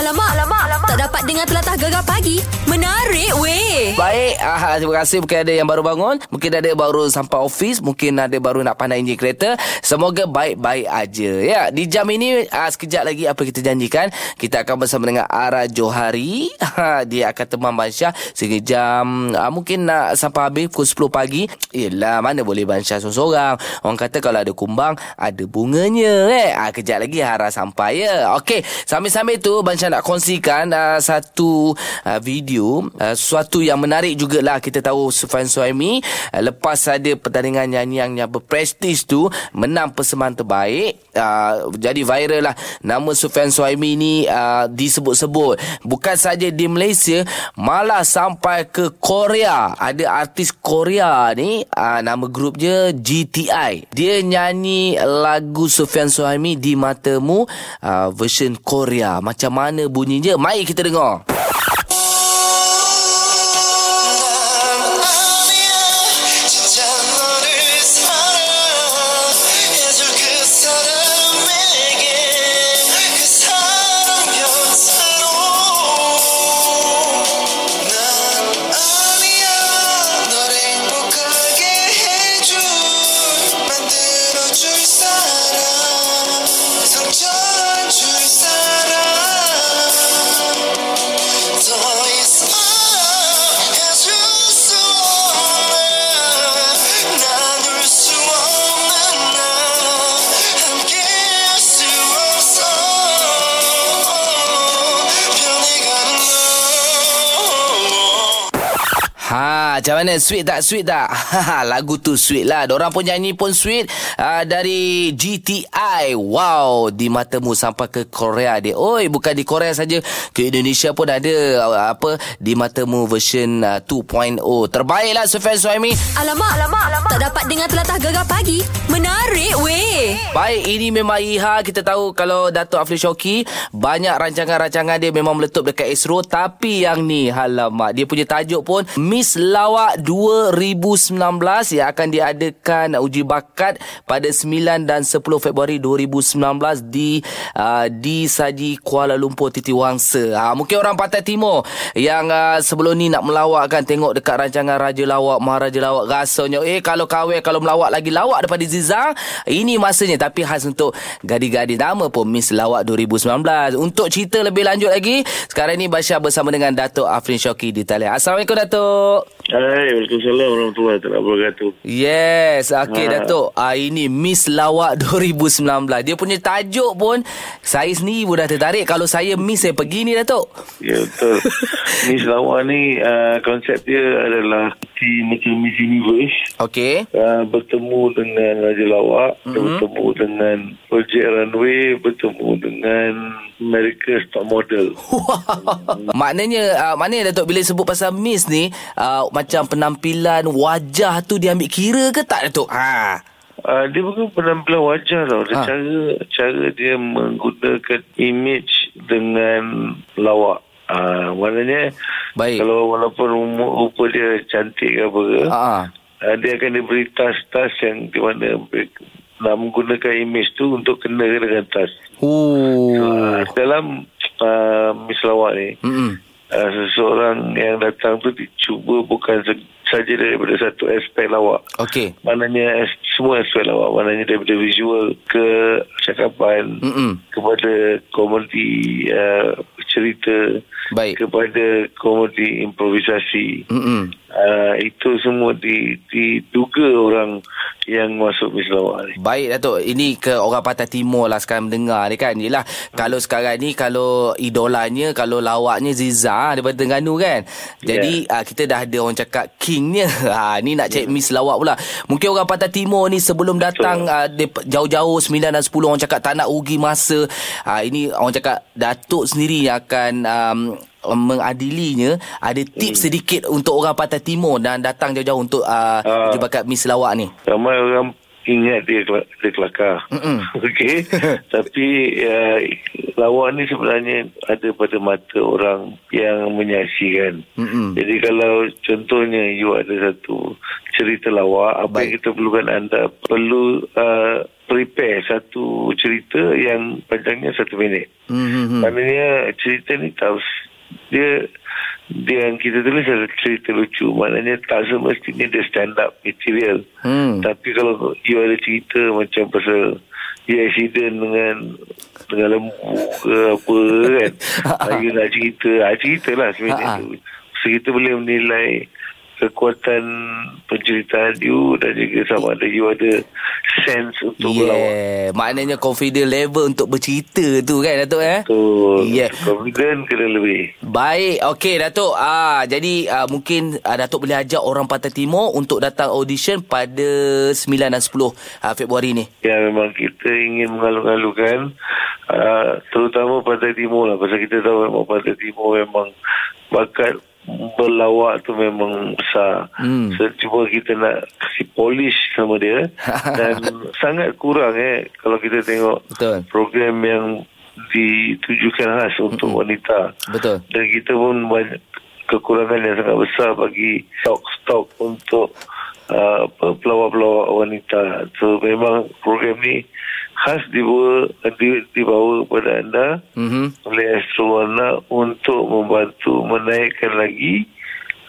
Alamak, alamak, alamak. Tak dapat dengar telatah gegar pagi. Menarik weh. Baik, ah, terima kasih. Mungkin ada yang baru bangun. Mungkin ada baru sampai office. Mungkin ada baru nak pandai enjin kereta. Semoga baik-baik aja. Ya, di jam ini ah, sekejap lagi apa kita janjikan. Kita akan bersama dengan Ara Johari. Ha, dia akan teman Bansyah sehingga jam ah, mungkin nak sampai habis pukul 10 pagi. Yelah, mana boleh Bansyah seorang-seorang. Orang kata kalau ada kumbang, ada bunganya. Eh. Ah, kejap lagi Ara sampai ya. Okey, sambil-sambil tu Bansyah nak kongsikan uh, satu uh, video. Uh, sesuatu yang menarik jugalah. Kita tahu Sufyan Suhaimi uh, lepas ada pertandingan nyanyian yang berprestis tu menang persembahan terbaik. Uh, jadi viral lah. Nama Sufyan Suhaimi ni uh, disebut-sebut. Bukan saja di Malaysia, malah sampai ke Korea. Ada artis Korea ni, uh, nama grup dia GTI. Dia nyanyi lagu Sufyan Suhaimi di matamu uh, version Korea. Macam mana bunyinya? Mari kita dengar. Macam mana? Sweet tak? Sweet tak? Lagu tu sweet lah. Diorang pun nyanyi pun sweet. Uh, dari GTI. Wow, di matamu sampai ke Korea dia. Oi, bukan di Korea saja. Ke Indonesia pun ada uh, apa di matamu version uh, 2.0. Terbaiklah Sufyan Suhaimi. Alamak, alamak, alamak. Tak dapat dengar telatah gegar pagi. Menarik weh. Baik, ini memang Iha. Kita tahu kalau Datuk Afli Shoki, banyak rancangan-rancangan dia memang meletup dekat Isro. Tapi yang ni, halamak. Dia punya tajuk pun, Miss Lawak 2019 yang akan diadakan uji bakat pada 9 dan 10 Februari 2019 di uh, di Saji Kuala Lumpur Titi Wangsa. Ha, mungkin orang Pantai Timur yang uh, sebelum ni nak melawak kan tengok dekat rancangan Raja Lawak, Maharaja Lawak rasanya eh kalau kahwin kalau melawak lagi lawak daripada Zizang ini masanya tapi khas untuk gadis-gadis nama pun Miss Lawak 2019. Untuk cerita lebih lanjut lagi sekarang ni Basyar bersama dengan Datuk Afrin Syoki di talian. Assalamualaikum Datuk. Hai, Waalaikumsalam warahmatullahi wabarakatuh. Yes, okey Ha. Datuk. Ah ini Miss Lawak 2019. Dia punya tajuk pun saya sendiri pun dah tertarik kalau saya miss saya pergi ni Datuk. Ya, betul. Miss Lawak ni, uh, konsep dia adalah si macam Miss Universe. Okey. Uh, bertemu dengan Raja Lawak, Mhm. mm-hmm. bertemu dengan Project Runway, bertemu dengan America Top Model. Maknanya uh, maknanya Datuk bila sebut pasal Miss ni uh, macam penampilan wajah tu dia ambil kira ke tak Datuk? Ha. Uh, dia bukan penampilan wajah tau. Dia Ha. cara, cara dia menggunakan image dengan lawak. Uh, maknanya Baik. kalau walaupun umur, rupa dia cantik ke apa ke, Ha. uh, dia akan diberi tas-tas yang di mana nak menggunakan image tu untuk kena dengan tas. Oh. Uh, dalam uh, Miss Lawak ni, Hmm. Uh, seseorang yang datang tu dicuba bukan saja daripada satu aspek lawak. Okey. Maknanya semua aspek lawak. Maknanya daripada visual ke cakapan, Hmm. kepada komedi uh, cerita, Baik. kepada komedi improvisasi. Hmm. Uh, itu semua di, diduga orang yang masuk Miss Lawak ni. Baik Datuk Ini ke orang Pantai Timur lah Sekarang mendengar ni kan Yelah Kalau sekarang ni Kalau idolanya Kalau lawaknya Ziza Daripada Terengganu kan Jadi yeah. uh, kita dah ada orang cakap Kingnya ha, Ni nak cek Miss Lawak pula Mungkin orang Pantai Timur ni Sebelum datang uh, dep- Jauh-jauh 9 dan 10 Orang cakap tak nak rugi masa uh, Ini orang cakap Datuk sendiri yang akan um, mengadilinya ada tips sedikit untuk orang Pantai Timur dan datang jauh-jauh untuk uh, uh. bakat Miss Lawak ni. Ramai orang ingat dia dia kelakar. Okey. Tapi uh, lawak ni sebenarnya ada pada mata orang yang menyaksikan. Mm-mm. Jadi kalau contohnya you ada satu cerita lawak, apa Baik. yang kita perlukan anda perlu uh, prepare satu cerita yang panjangnya satu minit. Hmm. Maknanya cerita ni tak dia dia yang kita tulis adalah cerita lucu. Maknanya tak semestinya dia stand up material. Hmm. Tapi kalau you ada cerita macam pasal you accident dengan dengan lembu ke apa kan. You nak cerita. Ah, cerita lah sebenarnya Ha-ha. tu. So kita boleh menilai kekuatan penceritaan you dan juga sama ada you ada sense untuk berlawak. Yeah, maknanya confident level untuk bercerita tu kan Datuk eh? So, Yeah. confident kena lebih. Baik, okey Datuk. Ah, jadi ah, mungkin ah, Datuk boleh ajak orang Pantai Timur untuk datang audition pada 9 dan 10 ah, Februari ni. Ya memang kita ingin mengalu-alukan uh, terutama Pantai Timur lah pasal kita tahu memang Pantai Timur memang bakat berlawak tu memang besar. Hmm. So, cuba kita nak kasi polish sama dia dan sangat kurang eh kalau kita tengok Betul. program yang ditujukan khas untuk wanita. Betul. Dan kita pun banyak kekurangan yang sangat besar bagi stok-stok untuk uh, pelawak-pelawak wanita. So memang program ni khas dibawa, di, dibawa kepada anda Mhm. oleh Astro Warna untuk membantu menaikkan lagi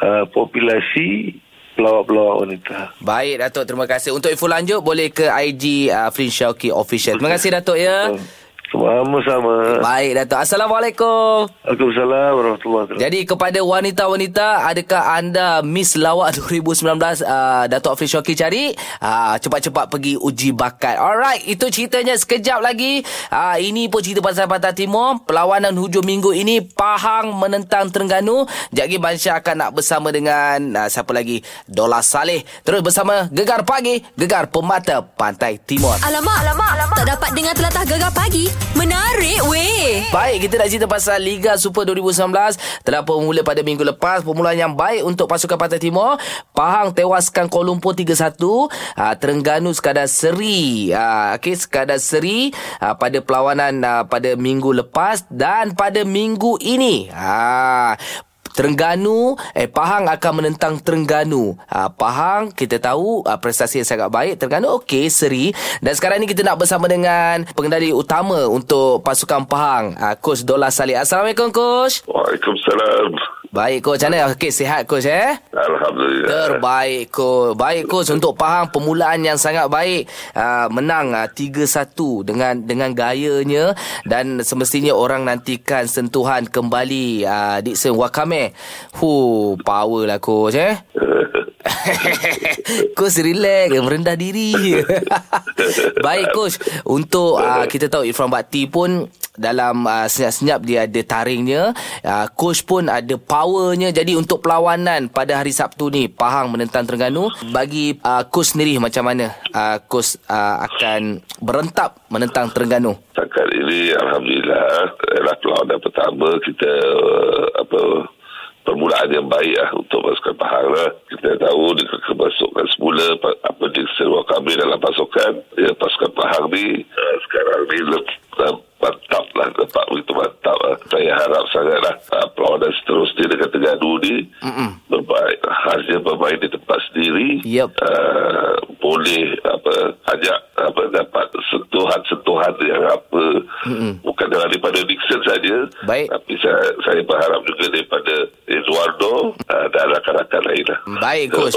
uh, populasi pelawak-pelawak wanita. Baik Datuk, terima kasih. Untuk info lanjut boleh ke IG uh, Flin Shauki Official. Terima kasih Datuk ya. Sama-sama. Baik Datuk. Assalamualaikum. Waalaikumsalam warahmatullahi wabarakatuh. Jadi kepada wanita-wanita adakah anda Miss Lawak 2019 uh, Datuk Afri Syoki cari uh, cepat-cepat pergi uji bakat. Alright, itu ceritanya sekejap lagi. Uh, ini pun cerita pasal Pantai Timur. Perlawanan hujung minggu ini Pahang menentang Terengganu. Jagi Bansya akan nak bersama dengan uh, siapa lagi? Dola Saleh. Terus bersama Gegar Pagi, Gegar Pemata Pantai Timur. Alamak, alamak, alamak. Tak dapat dengar telatah gegar pagi. Menarik weh. Baik, kita nak cerita pasal Liga Super 2019 telah bermula pada minggu lepas. Permulaan yang baik untuk pasukan Pantai Timur. Pahang tewaskan Kuala Lumpur 3-1. Uh, Terengganu sekadar seri. Uh, okay, sekadar seri uh, pada perlawanan pada minggu lepas dan pada minggu ini. Terengganu eh Pahang akan menentang Terengganu. Ha, Pahang kita tahu ha, prestasi yang sangat baik. Terengganu okey seri dan sekarang ni kita nak bersama dengan pengendali utama untuk pasukan Pahang, ha, coach Dola Saleh. Assalamualaikum coach. Waalaikumsalam. Baik coach, macam mana? Okey sihat coach eh? Alhamdulillah. Terbaik coach. Baik coach untuk Pahang permulaan yang sangat baik. Uh, menang uh, 3-1 dengan dengan gayanya dan semestinya orang nantikan sentuhan kembali uh, Dixon Wakame. Hu, power lah coach eh. coach relax Merendah diri. Baik coach. Untuk uh, kita tahu Irfan Bakti pun dalam uh, senyap-senyap dia ada taringnya. Uh, coach pun ada powernya. Jadi untuk perlawanan pada hari Sabtu ni Pahang menentang Terengganu bagi uh, coach sendiri macam mana uh, coach uh, akan berentap menentang Terengganu? Setakat ini Alhamdulillah perlawanan pertama Kita uh, Apa Permulaan yang baik lah Untuk pasukan Pahang lah Kita tahu Di kemasukan semula pa- Apa di seruang kami dalam pasukan ya, Pasukan Pahang ni uh, Sekarang ni lep, uh, Mantap lah Nampak begitu mantap lah Saya harap sangat lah uh, Perlawanan seterusnya Dengan Terengganu ni Mm-mm. Berbaik Hasil bermain di tempat sendiri Yup. uh, boleh apa ajak apa dapat sentuhan-sentuhan yang apa Mm-mm. bukan daripada Dixon saja Baik. tapi saya saya berharap juga daripada Eduardo uh, dan rakan-rakan lain lah Baik, Coach.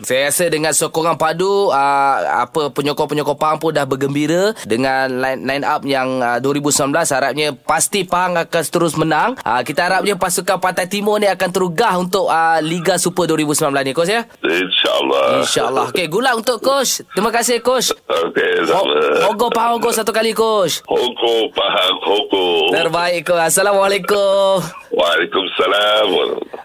Saya rasa dengan sokongan padu uh, apa penyokong-penyokong Pahang pun dah bergembira dengan line, line up yang uh, 2019 harapnya pasti Pahang akan terus menang. Uh, kita harapnya pasukan Pantai Timur ni akan terugah untuk uh, Liga Super 2019 ni coach ya. InsyaAllah InsyaAllah. Okey, gula untuk coach. Terima kasih coach. Okey sama Hogo Pahang Hogo satu kali coach. Hongkong Pahang Hongkong Terbaik coach. Assalamualaikum. Waalaikumsalam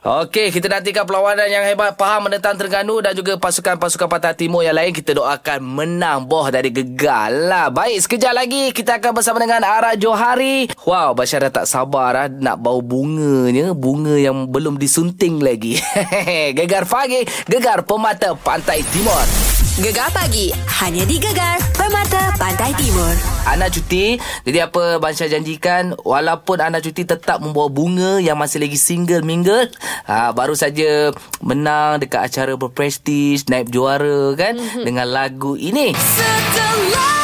Okey, kita nantikan perlawanan yang hebat Pahang menentang Terengganu dan juga pasukan-pasukan Pantai Timur yang lain. Kita doakan menang boh dari gegal lah. Baik, sekejap lagi kita akan bersama dengan Ara Johari. Wow, Basyara tak sabar lah nak bau bunganya. Bunga yang belum disunting lagi. gegar pagi, gegar pemata Pantai Timur. Gegar pagi hanya di Gegar Permata Pantai Timur. Anak cuti Jadi apa Bansyah janjikan Walaupun anak cuti tetap membawa bunga Yang masih lagi single mingle ha, Baru saja menang Dekat acara berprestige Naib juara kan mm-hmm. Dengan lagu ini Setelah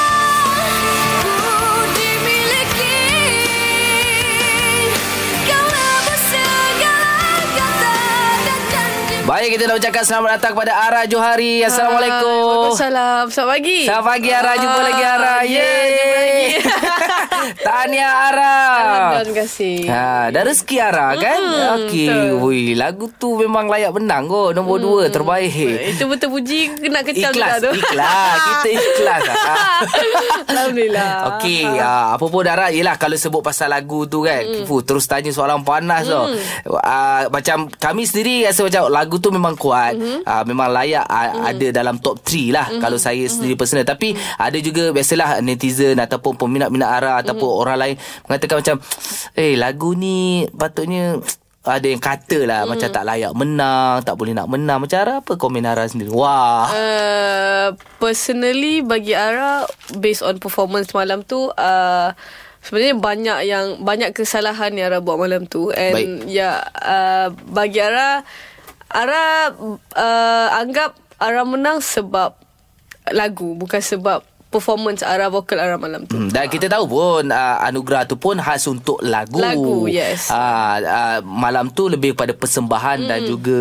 Baik kita nak ucapkan selamat datang kepada Ara Johari Assalamualaikum Waalaikumsalam. Selamat pagi. Selamat pagi Ara Jumpa lagi Ara Ah, jumpa lagi. Tahniah Ara Alhamdulillah, terima kasih. Ha, dah rezeki Ara kan? Hmm, Okey. betul. Hui, lagu tu memang layak menang kot. Nombor dua terbaik. Itu betul puji kena kecam Ikhlas, tu. ikhlas. Kita ikhlas. Ha. Alhamdulillah. Okey, uh, apa pun Dara, yelah kalau sebut pasal lagu tu kan, mm. Fuh, terus tanya soalan panas mm. tau. Uh, macam kami sendiri rasa macam lagu tu memang kuat, mm-hmm. uh, memang layak uh, mm. ada dalam top 3 lah mm-hmm. kalau saya sendiri personal. Tapi mm. ada juga biasalah netizen ataupun peminat-minat Ara ataupun mm. Orang lain mengatakan macam, eh lagu ni patutnya ada yang kata lah mm. macam tak layak menang, tak boleh nak menang. Macam Ara apa komen Ara sendiri? Wah. Uh, personally bagi Ara based on performance malam tu uh, sebenarnya banyak yang banyak kesalahan yang Ara buat malam tu and Baik. ya uh, bagi Ara Ara uh, anggap Ara menang sebab lagu bukan sebab performance Ara vokal Ara malam tu. Hmm, dan kita tahu pun uh, anugerah tu pun khas untuk lagu. Lagu, yes. Uh, uh, malam tu lebih kepada persembahan mm. dan juga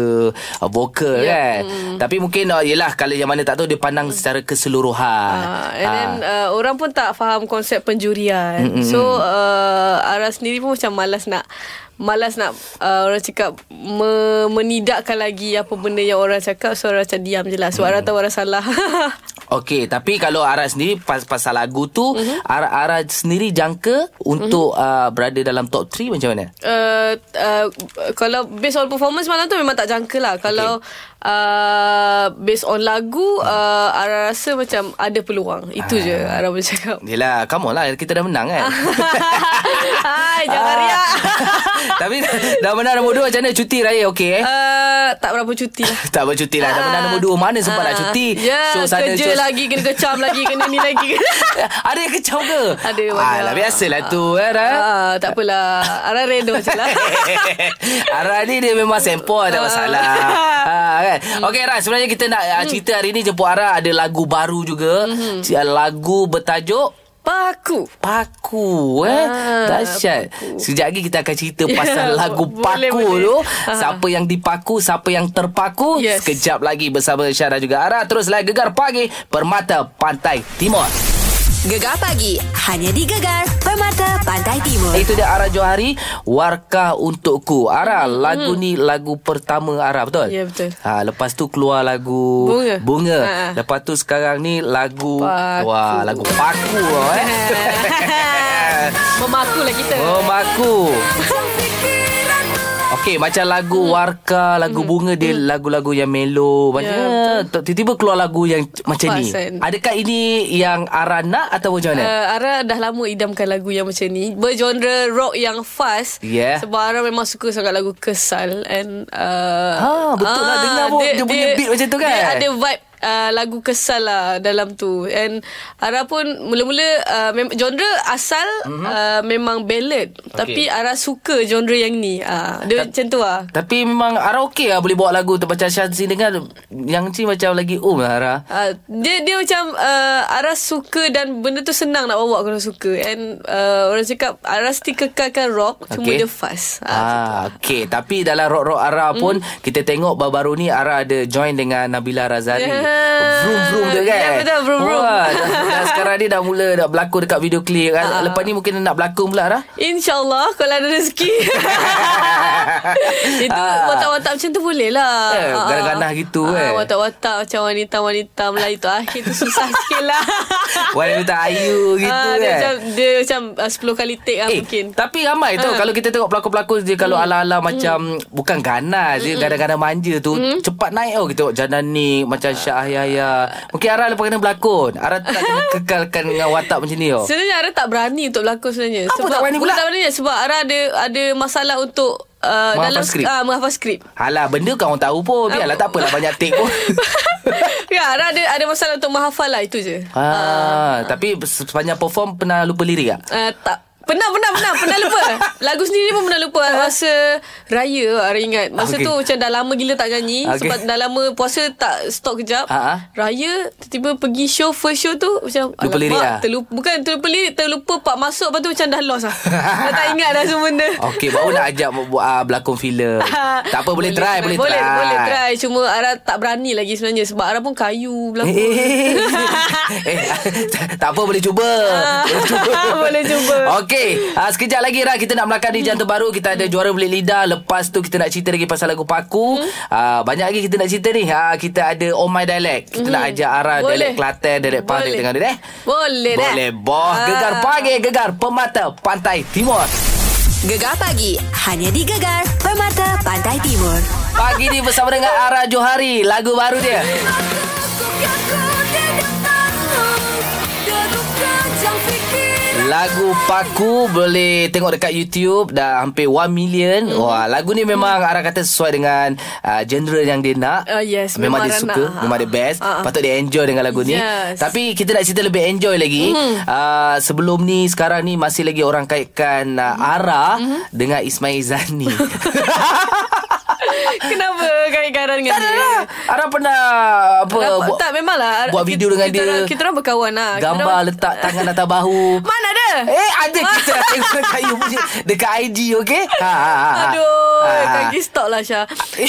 uh, vokal Ya, kan. Mm. Tapi mungkin uh, yelah kalau yang mana tak tahu dia pandang secara keseluruhan. Uh, and then uh, orang pun tak faham konsep penjurian. Mm-hmm. So uh, Ara sendiri pun macam malas nak malas nak uh, orang cakap me, menidakkan lagi apa benda yang orang cakap so orang macam diam je lah sebab mm. Ara tahu Ara salah Okey, tapi kalau Ara sendiri pas, pasal lagu tu, Mhm. mm-hmm. Ara, Ara sendiri jangka untuk mm-hmm. uh, berada dalam top 3 macam mana? uh, uh, kalau based on performance malam tu memang tak jangka lah kalau uh, based on lagu uh, Ara rasa macam ada peluang itu je Ara boleh cakap Yelah, come on lah. Kita dah menang kan? Hai jangan Ah. riak tapi dah menang nombor 2 macam mana? Cuti raya okey eh? uh, tak berapa cuti lah tak bercuti lah. Dah menang nombor 2. Mana sempat nak cuti? Ya, Show sana, kerja show- lagi, kena kecam lagi, kena ni lagi. Ada yang kecam ke? Ada. Alah, biasalah tu kan. Ha? ah, tak apalah. Ara random je lah. Ara ni dia memang sempoi tak masalah. ha, kan? Hmm. Okey Ran, sebenarnya kita nak mm. cerita hari ni jemput Ara ada lagu baru juga. Hmm. Mm-hmm. Lagu bertajuk Paku. Paku eh Ah, Dahsyat Sekejap lagi kita akan cerita Ya, Pasal lagu boleh, Paku boleh. tu Ah. Siapa yang dipaku Siapa yang terpaku Yes. Sekejap lagi bersama Syah dan juga Ara Teruslah Gegar Pagi Permata Pantai Timur Gegar pagi hanya di Gegar Permata Pantai Timur. Itu dia Ara Johari Warkah Untukku Ara lagu ni lagu pertama Ara betul? Hmm. Ya, betul. ha, Lepas tu keluar lagu Bunga. Bunga Ha, ha. Lepas tu sekarang ni lagu Paku. Wah lagu Paku eh. Memaku lah kita. oh Okey macam lagu Hmm. Warka Lagu Bunga Dia lagu-lagu yang melo Macam Ya, ya, Tiba-tiba keluar lagu yang macam ni. Adakah ini yang Ara nak Atau macam mana? Uh, Ara dah lama idamkan lagu yang macam ni Bergenre rock yang fast Yeah. Sebab Ara memang suka sangat lagu kesal And uh, Ha, betul lah. Dengar pun dia punya beat macam tu kan? Dia ada vibe Uh, lagu kesal lah dalam tu and Ara pun mula-mula uh, mem- genre asal mm-hmm. uh, memang ballad okay. tapi Ara suka genre yang ni uh, dia macam tu lah Tapi memang Ara okey lah Boleh bawa lagu tu Macam Syazin dengar Yang ni macam lagi Um lah Ara Uh, dia dia macam uh, Aras suka dan benda tu senang nak bawa kalau suka and uh, orang cakap Aras mesti kekalkan rock cuma dia fast. Ah, Ah, okey. Tapi dalam rock-rock Ara pun Hmm. kita tengok baru-baru ni Ara ada join dengan Nabila Razari. Ya. Vroom-vroom dia kan. Ya, betul, vroom-vroom. Wah, dan, dan sekarang ni dah mula dah berlakon dekat video klip. Ah. Lepas ni mungkin nak berlakon pula Ara. InsyaAllah kalau ada rezeki. Itu Ah. watak-watak macam tu boleh lah. Eh, Ah, ah. ganah-ganah gitu, Ah, eh. Watak-watak macam wanita-wanita Melayu tu akhir tu susah sikit lah. Wanita ayu gitu Ah, dia kan. macam Dia macam uh, 10 kali take lah Eh, mungkin tapi ramai tu Ah. kalau kita tengok pelakon-pelakon dia kalau ala-ala macam bukan ganas dia kadang-kadang manja tu cepat naik tau kita tengok Janani macam Syah Yahya. Mungkin Ara lepas kena berlakon. Ara tak kena kekalkan dengan watak macam ni tau. Sebenarnya Ara tak berani untuk berlakon sebenarnya. Apa tak berani pula? Tak berani sebab Ara ada ada masalah untuk uh, Menghafal dalam skrip? uh, menghafal skrip. Alah, benda kau orang tahu pun. Biarlah tak apalah banyak take pun. ya, Ara ada ada masalah untuk menghafal lah itu je. ah, tapi sepanjang perform pernah lupa lirik tak? Uh, tak Pernah, pernah, pernah. Pernah lupa. Lagu sendiri pun pernah lupa. Masa raya, Ara ingat. Masa Okey. tu macam dah lama gila tak nyanyi. Okey. Sebab dah lama puasa tak stop kejap. Ha. Raya, tiba-tiba pergi show, first show tu. Macam, Lupa lirik lah? terlupa, Bukan terlupa lirik, terlupa part masuk. Lepas tu macam dah lost lah. dah tak ingat dah semua benda. Okey, baru nak ajak buat uh, berlakon filem. tak apa, boleh, try, boleh, boleh, try. Boleh try. Cuma Ara tak berani lagi sebenarnya. Sebab Ara pun kayu Eh, berlakon. eh, eh. eh, tak apa boleh cuba. Boleh cuba. Boleh cuba. Okey, uh, sekejap lagi Ra kita nak melakar di jam terbaru. Kita ada juara belit lidah. Lepas tu kita nak cerita lagi pasal lagu Paku. Uh, banyak lagi kita nak cerita ni. Uh, kita ada Oh My Dialect. Kita nak ajak Ara Boleh. dialek Kelantan, dialek Pahang, Boleh. dialek Terengganu deh. Boleh dah. Boleh boh. Gegar pagi, gegar pemata pantai timur. Gegar pagi hanya di Gegar Permata Pantai Timur. Pagi ni bersama dengan Ara Johari. Lagu baru dia. Lagu Paku boleh tengok dekat YouTube dah hampir 1 million. Mm. Wah, lagu ni memang Ara kata sesuai dengan uh, genre yang dia nak. Uh, yes, memang, memang dia suka, nak. memang dia best. Ah. Patut dia enjoy dengan lagu ni. Yes. Tapi kita nak cerita lebih enjoy lagi. Mm. Uh, sebelum ni sekarang ni masih lagi orang kaitkan uh, Ara Mm-hmm. dengan Ismail Zani. Kenapa kait-kaitan dengan tak ada dia? lah. Ara pernah apa Dapat, buat, tak memanglah buat video dengan kita dia. Orang, kita orang berkawan lah Kita gambar orang- letak tangan atas bahu. Mana ada Eh ada kita nak tengok dekat you dekat IG okey. Ha ha ha. ha. Aduh Ha. Kaki stop lah Syah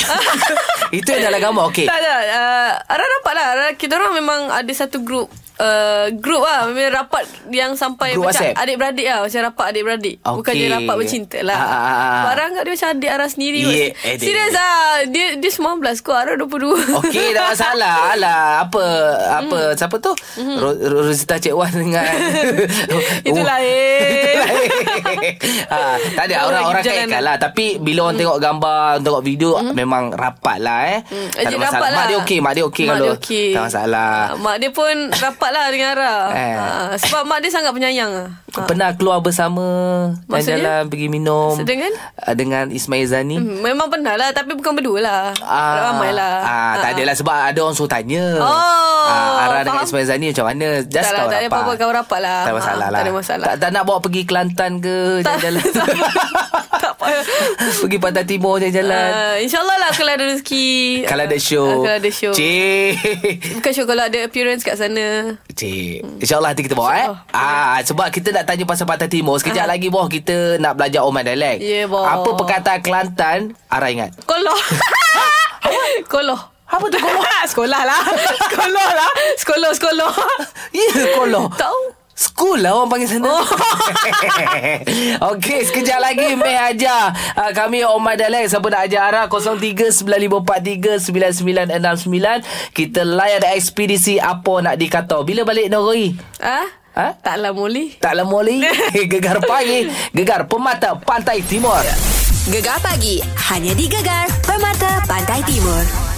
Itu yang dalam gambar okey. Tak tak uh, Ara dapat lah Ara, Kita orang memang ada satu grup Uh, grup lah Memang rapat Yang sampai Grup Macam WhatsApp? adik-beradik lah Macam rapat adik-beradik Bukan Okey. dia rapat bercinta lah Ah, ah, ah, ah. Ara anggap dia macam adik Ara sendiri Yeah. Serius lah Dia dia 19 kau Ara 22 Okey tak masalah Alah apa apa Hmm. siapa tu? Ro- Rosita Cik Wan dengan Itu Oh. lain. Lain. ha, tak ada orang-orang kaitkan lah Tapi bila orang tengok gambar Tengok video Memang rapat lah eh Hmm, Tak ada masalah rapat Mak lah. dia okey Mak dia okey kalau dia okey. Tak masalah Ah, Mak dia pun rapat lah dengan Ara. Eh. Ah, sebab mak dia sangat penyayang lah. Ah. Pernah keluar bersama Maksudnya? Jalan-jalan pergi minum Dengan? Dengan Ismail Zani Hmm, Memang pernah lah Tapi bukan berdua lah. Ramai lah. ah, Tak adalah sebab ada orang suruh tanya. Oh, ah, Ara dengan. Ismail Zani macam mana? Just Tak lah, kau tak ada rapat. apa-apa, kau rapat lah. Tak ada masalah Ah, lah tak ada masalah. tak, tak nak bawa pergi Kelantan ke Tak, Jalan-jalan? tak payah. Pergi Pantai Timur jalan-jalan. Uh, InsyaAllah lah Kalau ada rezeki. Kalau ada Ah, show. Kalau ada show. Cik. Bukan show Kalau ada appearance kat sana. Cik InsyaAllah nanti kita bawa eh? Ah, Sebab kita nak tanya pasal Pantai Timur. Sekejap lagi boh Kita nak belajar Oman Dialect. Ya, boh. Apa perkataan Kelantan? Ara ingat. Koloh Koloh Apa tu koloh? Sekolah lah Sekolah lah Sekolah Sekolah Ya koloh Tahu School lah orang panggil sana. Oh. Okey, sekejap lagi Meh ajar. Uh, kami Omar Dalek. Siapa nak ajar arah 0395439969. Kita layan ekspedisi apa nak dikata. Bila balik Noroi? Ah? Ha? Taklah muli Tak lama lagi. Gegar pagi. Gegar pemata pantai timur. Gegar pagi hanya di Gegar Permata Pantai Timur.